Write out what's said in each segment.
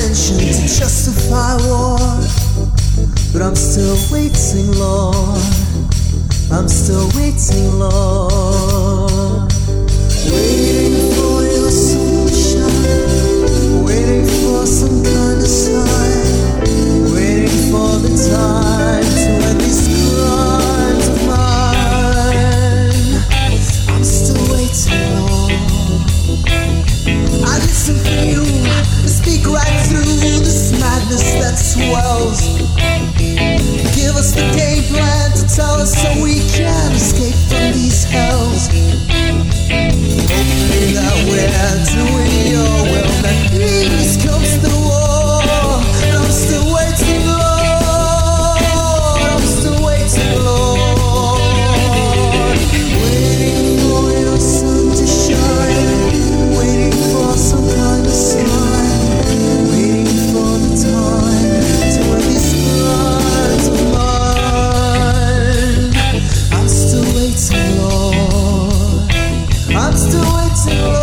invention to justify war. But I'm still waiting, Lord. I'm still waiting, Lord. Waiting for your sunshine. Waiting for some kind of sign. Waiting for the time to end these crimes of mine. I'm still waiting, Lord. I listen for you. Speak right madness that swells. Give us the day. I'm still waiting.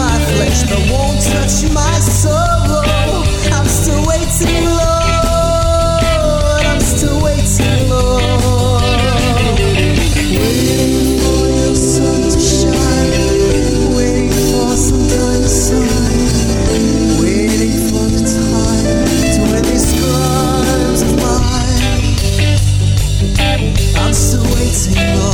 my flesh but won't touch my soul. I'm still waiting, Lord. I'm still waiting, Lord. Waiting for your sun to shine. Waiting for some kind of sign. Waiting for the time to these. I'm still waiting, Lord.